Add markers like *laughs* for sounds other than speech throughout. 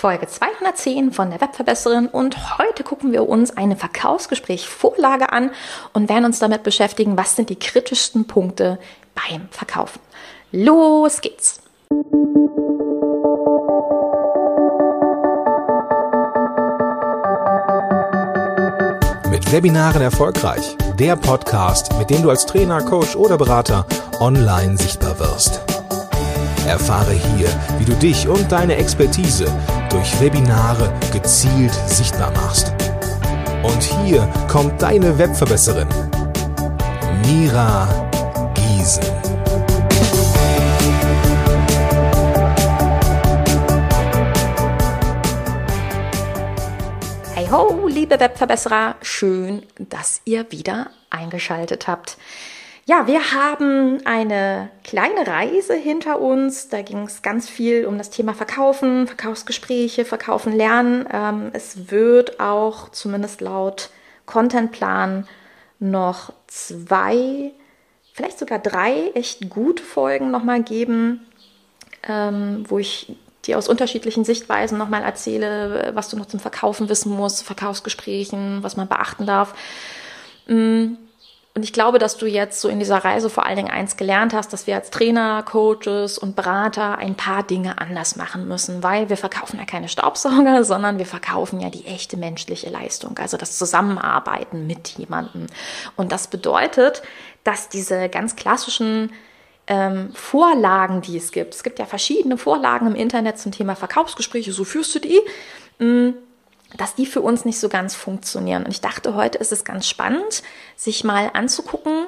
Folge 210 von der Webverbesserin und heute gucken wir uns eine Verkaufsgespräch-Vorlage an und werden uns damit beschäftigen, was sind die kritischsten Punkte beim Verkaufen. Los geht's! Mit Webinaren erfolgreich. Der Podcast, mit dem du als Trainer, Coach oder Berater online sichtbar wirst. Erfahre hier, wie du dich und deine Expertise durch Webinare gezielt sichtbar machst. Und hier kommt deine Webverbesserin, Mira Giesen. Hey ho, liebe Webverbesserer, schön, dass ihr wieder eingeschaltet habt. Ja, wir haben eine kleine Reise hinter uns. Da ging es ganz viel um das Thema Verkaufen, Verkaufsgespräche, Verkaufen lernen. Ähm, es wird auch, zumindest laut Contentplan, noch zwei, vielleicht sogar drei echt gute Folgen nochmal geben, ähm, wo ich dir aus unterschiedlichen Sichtweisen nochmal erzähle, was du noch zum Verkaufen wissen musst, Verkaufsgesprächen, was man beachten darf. Mm, und ich glaube, dass du jetzt so in dieser Reise vor allen Dingen eins gelernt hast, dass wir als Trainer, Coaches und Berater ein paar Dinge anders machen müssen, weil wir verkaufen ja keine Staubsauger, *laughs* sondern wir verkaufen ja die echte menschliche Leistung, also das Zusammenarbeiten mit jemandem. Und das bedeutet, dass diese ganz klassischen ähm, Vorlagen, die es gibt, es gibt ja verschiedene Vorlagen im Internet zum Thema Verkaufsgespräche, so führst du die. Mh, mm, dass die für uns nicht so ganz funktionieren. Und ich dachte, heute ist es ganz spannend, sich mal anzugucken,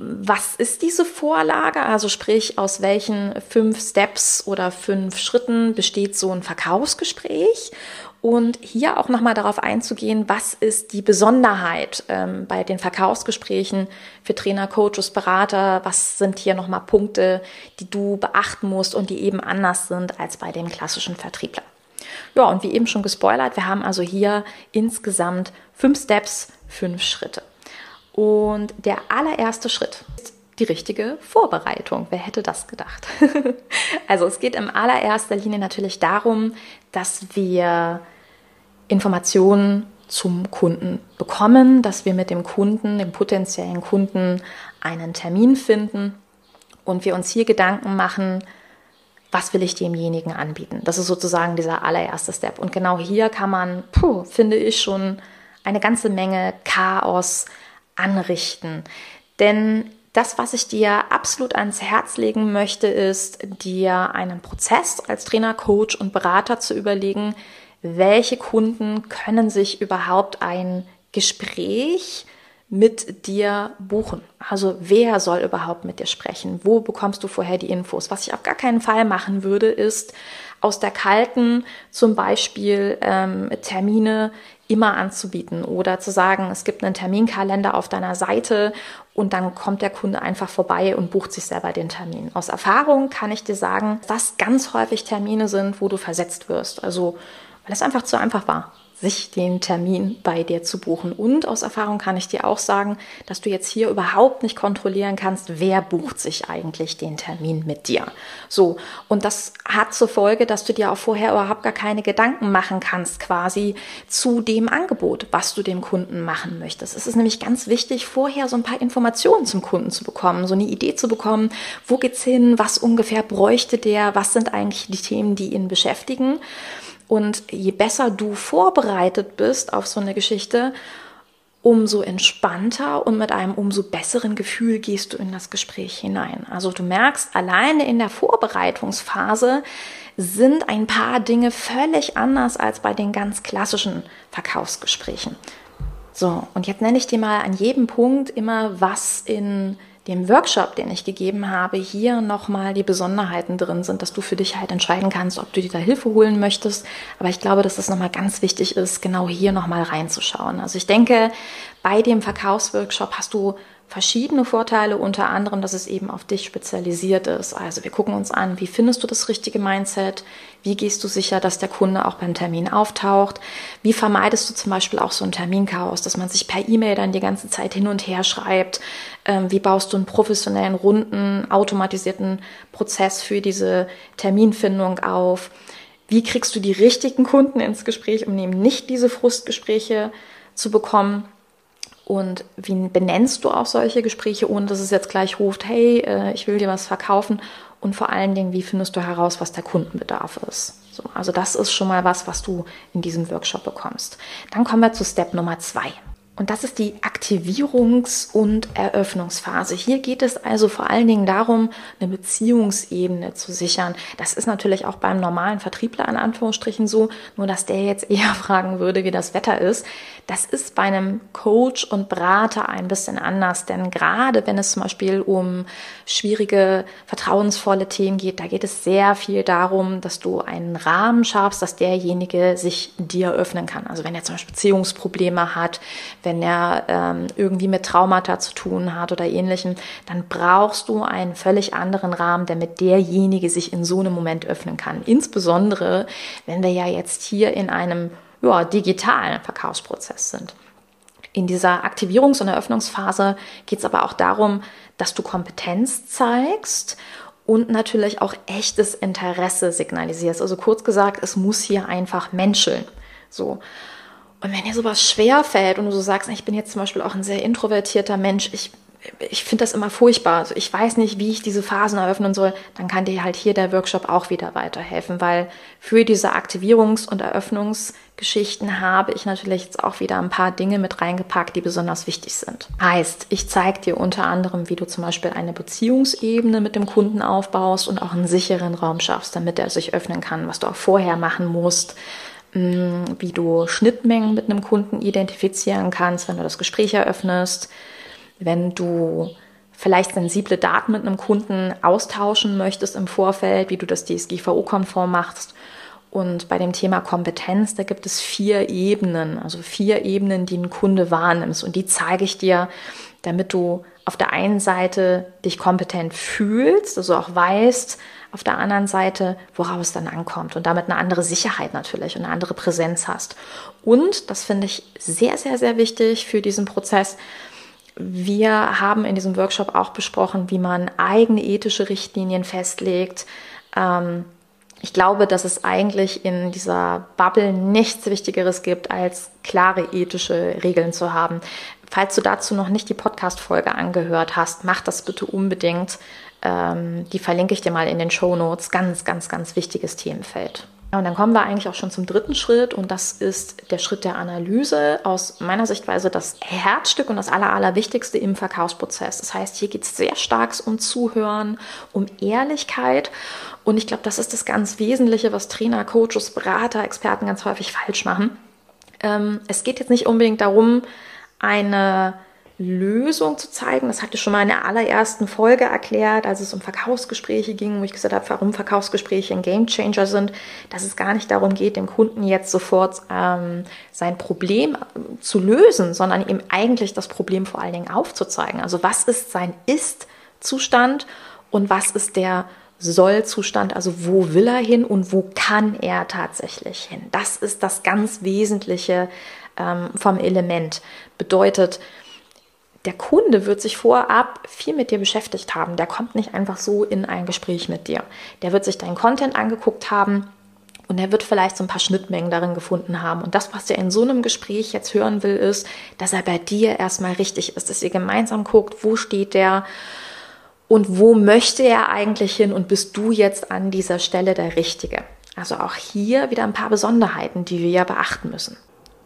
was ist diese Vorlage? Also sprich, aus welchen fünf Steps oder fünf Schritten besteht so ein Verkaufsgespräch? Und hier auch nochmal darauf einzugehen, was ist die Besonderheit ähm, bei den Verkaufsgesprächen für Trainer, Coaches, Berater? Was sind hier nochmal Punkte, die du beachten musst und die eben anders sind als bei dem klassischen Vertriebler? Ja, und wie eben schon gespoilert, wir haben also hier insgesamt fünf Steps, fünf Schritte. Und der allererste Schritt ist die richtige Vorbereitung. Wer hätte das gedacht? *laughs* also es geht in allererster Linie natürlich darum, dass wir Informationen zum Kunden bekommen, dass wir mit dem Kunden, dem potenziellen Kunden, einen Termin finden und wir uns hier Gedanken machen, was will ich demjenigen anbieten? Das ist sozusagen dieser allererste Step. Und genau hier kann man, puh, finde ich, schon eine ganze Menge Chaos anrichten. Denn das, was ich dir absolut ans Herz legen möchte, ist, dir einen Prozess als Trainer, Coach und Berater zu überlegen, welche Kunden können sich überhaupt ein Gespräch mit dir buchen? Also wer soll überhaupt mit dir sprechen? Wo bekommst du vorher die Infos? Was ich auf gar keinen Fall machen würde, ist aus der kalten zum Beispiel ähm, Termine immer anzubieten oder zu sagen, es gibt einen Terminkalender auf deiner Seite und dann kommt der Kunde einfach vorbei und bucht sich selber den Termin. Aus Erfahrung kann ich dir sagen, dass ganz häufig Termine sind, wo du versetzt wirst. Also weil es einfach zu einfach war sich den Termin bei dir zu buchen. Und aus Erfahrung kann ich dir auch sagen, dass du jetzt hier überhaupt nicht kontrollieren kannst, wer bucht sich eigentlich den Termin mit dir. So, und das hat zur Folge, dass du dir auch vorher überhaupt gar keine Gedanken machen kannst, quasi zu dem Angebot, was du dem Kunden machen möchtest. Es ist nämlich ganz wichtig, vorher so ein paar Informationen zum Kunden zu bekommen, so eine Idee zu bekommen, wo geht's hin, was ungefähr bräuchte der, was sind eigentlich die Themen, die ihn beschäftigen. Und je besser du vorbereitet bist auf so eine Geschichte, umso entspannter und mit einem umso besseren Gefühl gehst du in das Gespräch hinein. Also du merkst, alleine in der Vorbereitungsphase sind ein paar Dinge völlig anders als bei den ganz klassischen Verkaufsgesprächen. So, und jetzt nenne ich dir mal an jedem Punkt immer, was in dem Workshop, den ich gegeben habe, hier nochmal die Besonderheiten drin sind, dass du für dich halt entscheiden kannst, ob du dir da Hilfe holen möchtest. Aber ich glaube, dass es nochmal ganz wichtig ist, genau hier nochmal reinzuschauen. Also ich denke, bei dem Verkaufsworkshop hast du verschiedene Vorteile, unter anderem, dass es eben auf dich spezialisiert ist. Also wir gucken uns an, wie findest du das richtige Mindset? Wie gehst du sicher, dass der Kunde auch beim Termin auftaucht? Wie vermeidest du zum Beispiel auch so ein Terminchaos, dass man sich per E-Mail dann die ganze Zeit hin und her schreibt? Ähm, wie baust du einen professionellen, runden, automatisierten Prozess für diese Terminfindung auf? Wie kriegst du die richtigen Kunden ins Gespräch, um eben nicht diese Frustgespräche zu bekommen? Und wie benennst du auch solche Gespräche, ohne dass es jetzt gleich ruft, hey, äh, ich will dir was verkaufen? Und vor allen Dingen, wie findest du heraus, was der Kundenbedarf ist? So, also das ist schon mal was, was du in diesem Workshop bekommst. Dann kommen wir zu Step Nummer zwei. Und das ist die Aktivierungs- und Eröffnungsphase. Hier geht es also vor allen Dingen darum, eine Beziehungsebene zu sichern. Das ist natürlich auch beim normalen Vertriebler in Anführungsstrichen so, nur dass der jetzt *laughs* eher fragen würde, wie das Wetter ist. Das ist bei einem Coach und Berater ein bisschen anders, denn gerade wenn es zum Beispiel um schwierige, vertrauensvolle Themen geht, da geht es sehr viel darum, dass du einen Rahmen schaffst, dass derjenige sich dir öffnen kann. Also wenn er zum Beispiel Beziehungsprobleme hat, wenn er ähm, irgendwie mit Traumata zu tun hat oder ähnlichem, dann brauchst du einen völlig anderen Rahmen, damit derjenige sich in so einem Moment öffnen kann. Insbesondere, wenn wir ja jetzt hier in einem ja, digitalen Verkaufsprozess sind. In dieser Aktivierungs- und Eröffnungsphase geht es aber auch darum, dass du Kompetenz zeigst und natürlich auch echtes Interesse signalisierst. Also kurz gesagt, es muss hier einfach menscheln. So. Und wenn dir sowas schwer fällt und du so sagst, ich bin jetzt zum Beispiel auch ein sehr introvertierter Mensch, ich, ich finde das immer furchtbar, also ich weiß nicht, wie ich diese Phasen eröffnen soll, dann kann dir halt hier der Workshop auch wieder weiterhelfen, weil für diese Aktivierungs- und Eröffnungsgeschichten habe ich natürlich jetzt auch wieder ein paar Dinge mit reingepackt, die besonders wichtig sind. Heißt, ich zeige dir unter anderem, wie du zum Beispiel eine Beziehungsebene mit dem Kunden aufbaust und auch einen sicheren Raum schaffst, damit er sich öffnen kann, was du auch vorher machen musst wie du Schnittmengen mit einem Kunden identifizieren kannst, wenn du das Gespräch eröffnest, wenn du vielleicht sensible Daten mit einem Kunden austauschen möchtest im Vorfeld, wie du das DSGVO-konform machst. Und bei dem Thema Kompetenz, da gibt es vier Ebenen, also vier Ebenen, die ein Kunde wahrnimmst. Und die zeige ich dir, damit du auf der einen Seite dich kompetent fühlst, also auch weißt, auf der anderen Seite, worauf es dann ankommt und damit eine andere Sicherheit natürlich und eine andere Präsenz hast. Und, das finde ich sehr, sehr, sehr wichtig für diesen Prozess, wir haben in diesem Workshop auch besprochen, wie man eigene ethische Richtlinien festlegt. Ähm, ich glaube, dass es eigentlich in dieser Bubble nichts Wichtigeres gibt, als klare ethische Regeln zu haben. Falls du dazu noch nicht die Podcast-Folge angehört hast, mach das bitte unbedingt. Ähm, die verlinke ich dir mal in den Show Notes. Ganz, ganz, ganz wichtiges Themenfeld. Und dann kommen wir eigentlich auch schon zum dritten Schritt und das ist der Schritt der Analyse. Aus meiner Sichtweise das Herzstück und das Aller, Allerwichtigste im Verkaufsprozess. Das heißt, hier geht es sehr stark um Zuhören, um Ehrlichkeit und ich glaube, das ist das ganz Wesentliche, was Trainer, Coaches, Berater, Experten ganz häufig falsch machen. Ähm, es geht jetzt nicht unbedingt darum, eine Lösung zu zeigen. Das hatte ich schon mal in der allerersten Folge erklärt, als es um Verkaufsgespräche ging, wo ich gesagt habe, warum Verkaufsgespräche ein Gamechanger sind, dass es gar nicht darum geht, dem Kunden jetzt sofort ähm, sein Problem äh, zu lösen, sondern ihm eigentlich das Problem vor allen Dingen aufzuzeigen. Also was ist sein Ist-Zustand und was ist der soll-Zustand, also wo will er hin und wo kann er tatsächlich hin. Das ist das ganz Wesentliche ähm, vom Element. Bedeutet, der Kunde wird sich vorab viel mit dir beschäftigt haben. Der kommt nicht einfach so in ein Gespräch mit dir. Der wird sich deinen Content angeguckt haben und er wird vielleicht so ein paar Schnittmengen darin gefunden haben. Und das, was er in so einem Gespräch jetzt hören will, ist, dass er bei dir erstmal richtig ist, dass ihr gemeinsam guckt, wo steht der und wo möchte er eigentlich hin und bist du jetzt an dieser Stelle der Richtige. Also auch hier wieder ein paar Besonderheiten, die wir ja beachten müssen.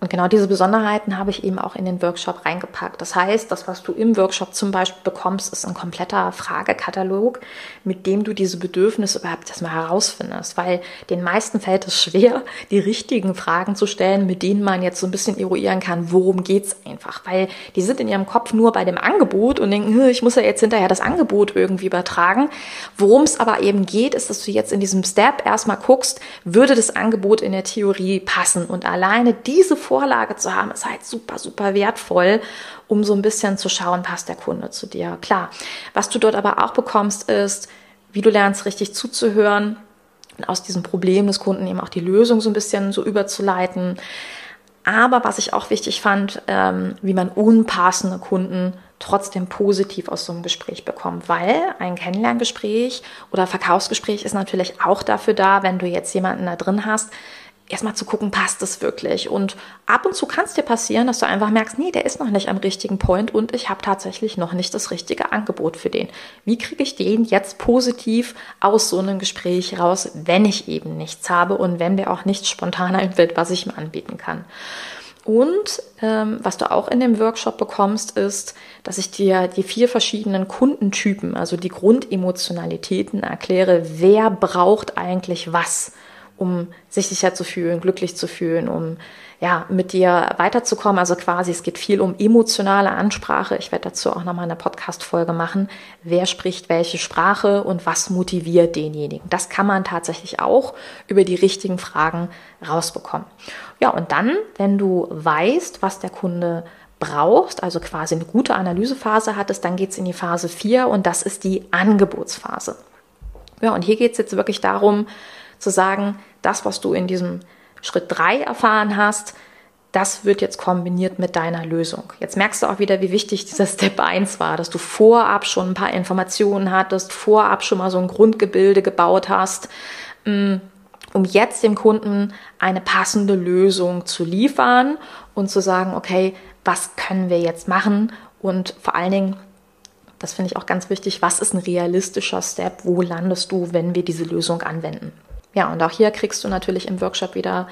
Und genau diese Besonderheiten habe ich eben auch in den Workshop reingepackt. Das heißt, das, was du im Workshop zum Beispiel bekommst, ist ein kompletter Fragekatalog, mit dem du diese Bedürfnisse überhaupt erstmal herausfindest. Weil den meisten fällt es schwer, die richtigen Fragen zu stellen, mit denen man jetzt so ein bisschen eruieren kann, worum geht's einfach. Weil die sind in ihrem Kopf nur bei dem Angebot und denken, ich muss ja jetzt hinterher das Angebot irgendwie übertragen. Worum es aber eben geht, ist, dass du jetzt in diesem Step erstmal guckst, würde das Angebot in der Theorie passen. Und alleine diese Vorlage zu haben, ist halt super, super wertvoll, um so ein bisschen zu schauen, passt der Kunde zu dir. Klar. Was du dort aber auch bekommst, ist, wie du lernst, richtig zuzuhören und aus diesem Problem des Kunden eben auch die Lösung so ein bisschen so überzuleiten. Aber was ich auch wichtig fand, ähm, wie man unpassende Kunden trotzdem positiv aus so einem Gespräch bekommt, weil ein Kennenlerngespräch oder Verkaufsgespräch ist natürlich auch dafür da, wenn du jetzt jemanden da drin hast, erstmal zu gucken, passt es wirklich. Und ab und zu kann es dir passieren, dass du einfach merkst, nee, der ist noch nicht am richtigen Point und ich habe tatsächlich noch nicht das richtige Angebot für den. Wie kriege ich den jetzt positiv aus so einem Gespräch raus, wenn ich eben nichts habe und wenn mir auch nichts spontan einfällt, *laughs* was ich mir anbieten kann? Und ähm, was du auch in dem Workshop bekommst, ist, dass ich dir die vier verschiedenen Kundentypen, also die Grundemotionalitäten erkläre, wer braucht eigentlich was um sich sicher zu fühlen, glücklich zu fühlen, um ja, mit dir weiterzukommen. Also quasi, es geht viel um emotionale Ansprache. Ich werde dazu auch nochmal eine Podcast-Folge machen. Wer spricht welche Sprache und was motiviert denjenigen? Das kann man tatsächlich auch über die richtigen Fragen rausbekommen. Ja, und dann, wenn du weißt, was der Kunde brauchst, also quasi eine gute Analysephase hattest, dann geht es in die Phase 4 und das ist die Angebotsphase. Ja, und hier geht es jetzt wirklich darum, zu sagen, das, was du in diesem Schritt 3 erfahren hast, das wird jetzt kombiniert mit deiner Lösung. Jetzt merkst du auch wieder, wie wichtig dieser Step 1 war, dass du vorab schon ein paar Informationen hattest, vorab schon mal so ein Grundgebilde gebaut hast, mm, um jetzt dem Kunden eine passende Lösung zu liefern und zu sagen, okay, was können wir jetzt machen? Und vor allen Dingen, das finde ich auch ganz wichtig, was ist ein realistischer Step? Wo landest du, wenn wir diese Lösung anwenden? Ja, und auch hier kriegst du natürlich im Workshop wieder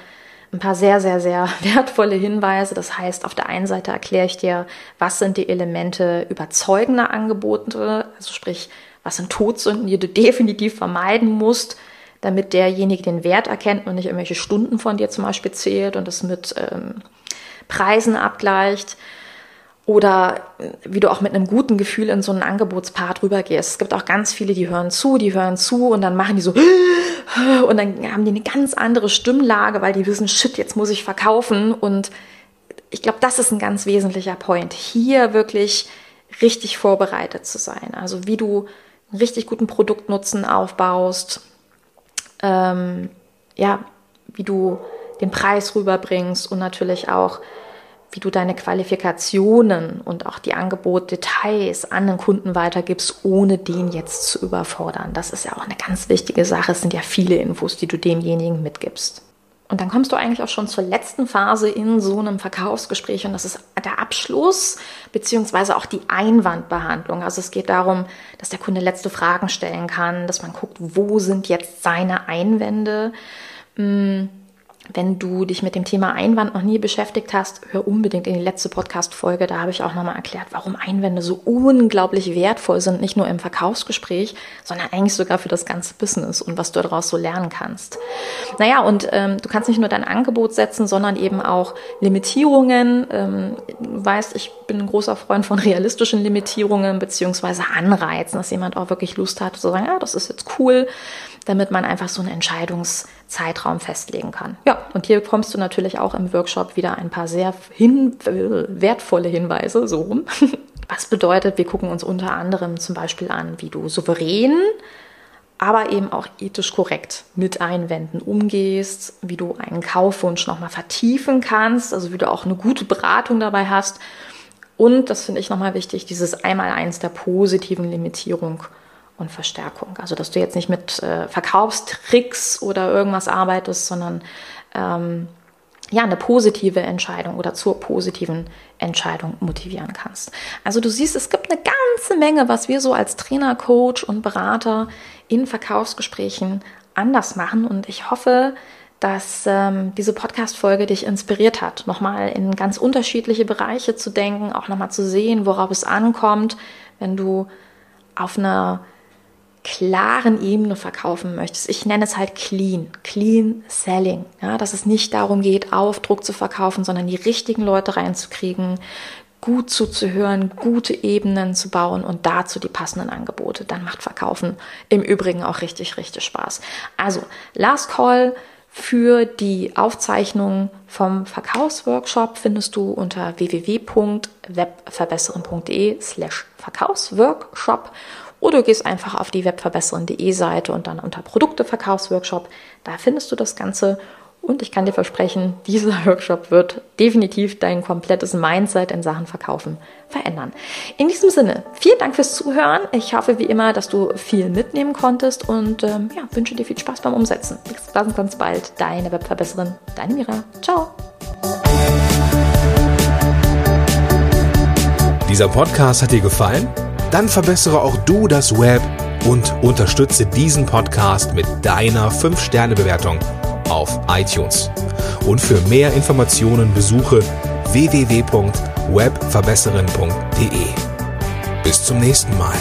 ein paar sehr, sehr, sehr *laughs* wertvolle Hinweise. Das heißt, auf der einen Seite erkläre ich dir, was sind die Elemente überzeugender Angebote, also sprich, was sind Todsünden, die du *laughs* definitiv vermeiden musst, damit derjenige den Wert erkennt und nicht irgendwelche Stunden von dir zum Beispiel zählt und das mit ähm, Preisen abgleicht oder wie du auch mit einem guten Gefühl in so einen Angebotspart rübergehst. Es gibt auch ganz viele, die hören zu, die hören zu und dann machen die so *gasps* und dann haben die eine ganz andere Stimmlage, weil die wissen, shit, jetzt muss ich verkaufen und ich glaube, das ist ein ganz wesentlicher Point, hier wirklich richtig vorbereitet zu sein. Also wie du einen richtig guten Produktnutzen aufbaust, ähm, ja, wie du den Preis rüberbringst und natürlich auch wie du deine Qualifikationen und auch die Angebotdetails an den Kunden weitergibst, ohne den jetzt zu überfordern. Das ist ja auch eine ganz wichtige Sache. Es sind ja viele Infos, die du demjenigen mitgibst. Und dann kommst du eigentlich auch schon zur letzten Phase in so einem Verkaufsgespräch und das ist der Abschluss beziehungsweise auch die Einwandbehandlung. Also es geht darum, dass der Kunde letzte Fragen stellen kann, dass man guckt, wo sind jetzt seine Einwände. Hm wenn du dich mit dem Thema Einwand noch nie beschäftigt hast, hör unbedingt in die letzte Podcast-Folge. Da habe ich auch nochmal erklärt, warum Einwände so unglaublich wertvoll sind, nicht nur im Verkaufsgespräch, sondern eigentlich sogar für das ganze Business und was du daraus so lernen kannst. Naja, und ähm, du kannst nicht nur dein Angebot setzen, sondern eben auch Limitierungen. Ähm, du weißt, ich bin ein großer Freund von realistischen Limitierungen beziehungsweise Anreizen, dass jemand auch wirklich Lust hat zu sagen, ja, das ist jetzt cool, damit man einfach so einen Entscheidungszeitraum festlegen kann. Ja, und hier bekommst du natürlich auch im Workshop wieder ein paar sehr hin wertvolle Hinweise, so rum. *laughs* Was bedeutet, wir gucken uns unter anderem zum Beispiel an, wie du souverän, aber eben auch ethisch korrekt mit Einwänden umgehst, wie du einen Kaufwunsch nochmal vertiefen kannst, also wie du auch eine gute Beratung dabei hast. Und, das finde ich nochmal wichtig, dieses Einmaleins der positiven Limitierung und Verstärkung. Also, dass du jetzt nicht mit äh, Verkaufstricks oder irgendwas arbeitest, sondern ähm, ja, eine positive Entscheidung oder zur positiven Entscheidung motivieren kannst. Also du siehst, es gibt eine ganze Menge, was wir so als Trainer, Coach und Berater in Verkaufsgesprächen anders machen. Und ich hoffe, dass ähm, diese Podcast-Folge dich inspiriert hat, nochmal in ganz unterschiedliche Bereiche zu denken, auch nochmal zu sehen, worauf es ankommt, wenn du auf einer klaren Ebene verkaufen möchtest. Ich nenne es halt clean, clean selling. Ja, dass es nicht darum geht, Aufdruck zu verkaufen, sondern die richtigen Leute reinzukriegen, gut zuzuhören, gute Ebenen zu bauen und dazu die passenden Angebote. Dann macht Verkaufen im Übrigen auch richtig, richtig Spaß. Also, Last Call für die Aufzeichnung vom Verkaufsworkshop findest du unter www.webverbessern.de slash Verkaufsworkshop oder du gehst einfach auf die webverbessern.de Seite und dann unter Produkte Verkaufsworkshop. Da findest du das Ganze. Und ich kann dir versprechen, *laughs* dieser Workshop wird definitiv dein komplettes Mindset in Sachen Verkaufen verändern. In diesem Sinne, vielen Dank fürs Zuhören. Ich hoffe wie immer, dass du viel mitnehmen konntest und ähm, ja, wünsche dir viel Spaß beim Umsetzen. Bis ganz, ganz bald. Deine Webverbesserin, deine Mira. Ciao. Dieser Podcast hat dir gefallen? Dann verbessere auch du das Web und unterstütze diesen Podcast mit deiner 5-Sterne-Bewertung auf iTunes. Und für mehr Informationen besuche www.webverbesserin.de. Bis zum nächsten Mal.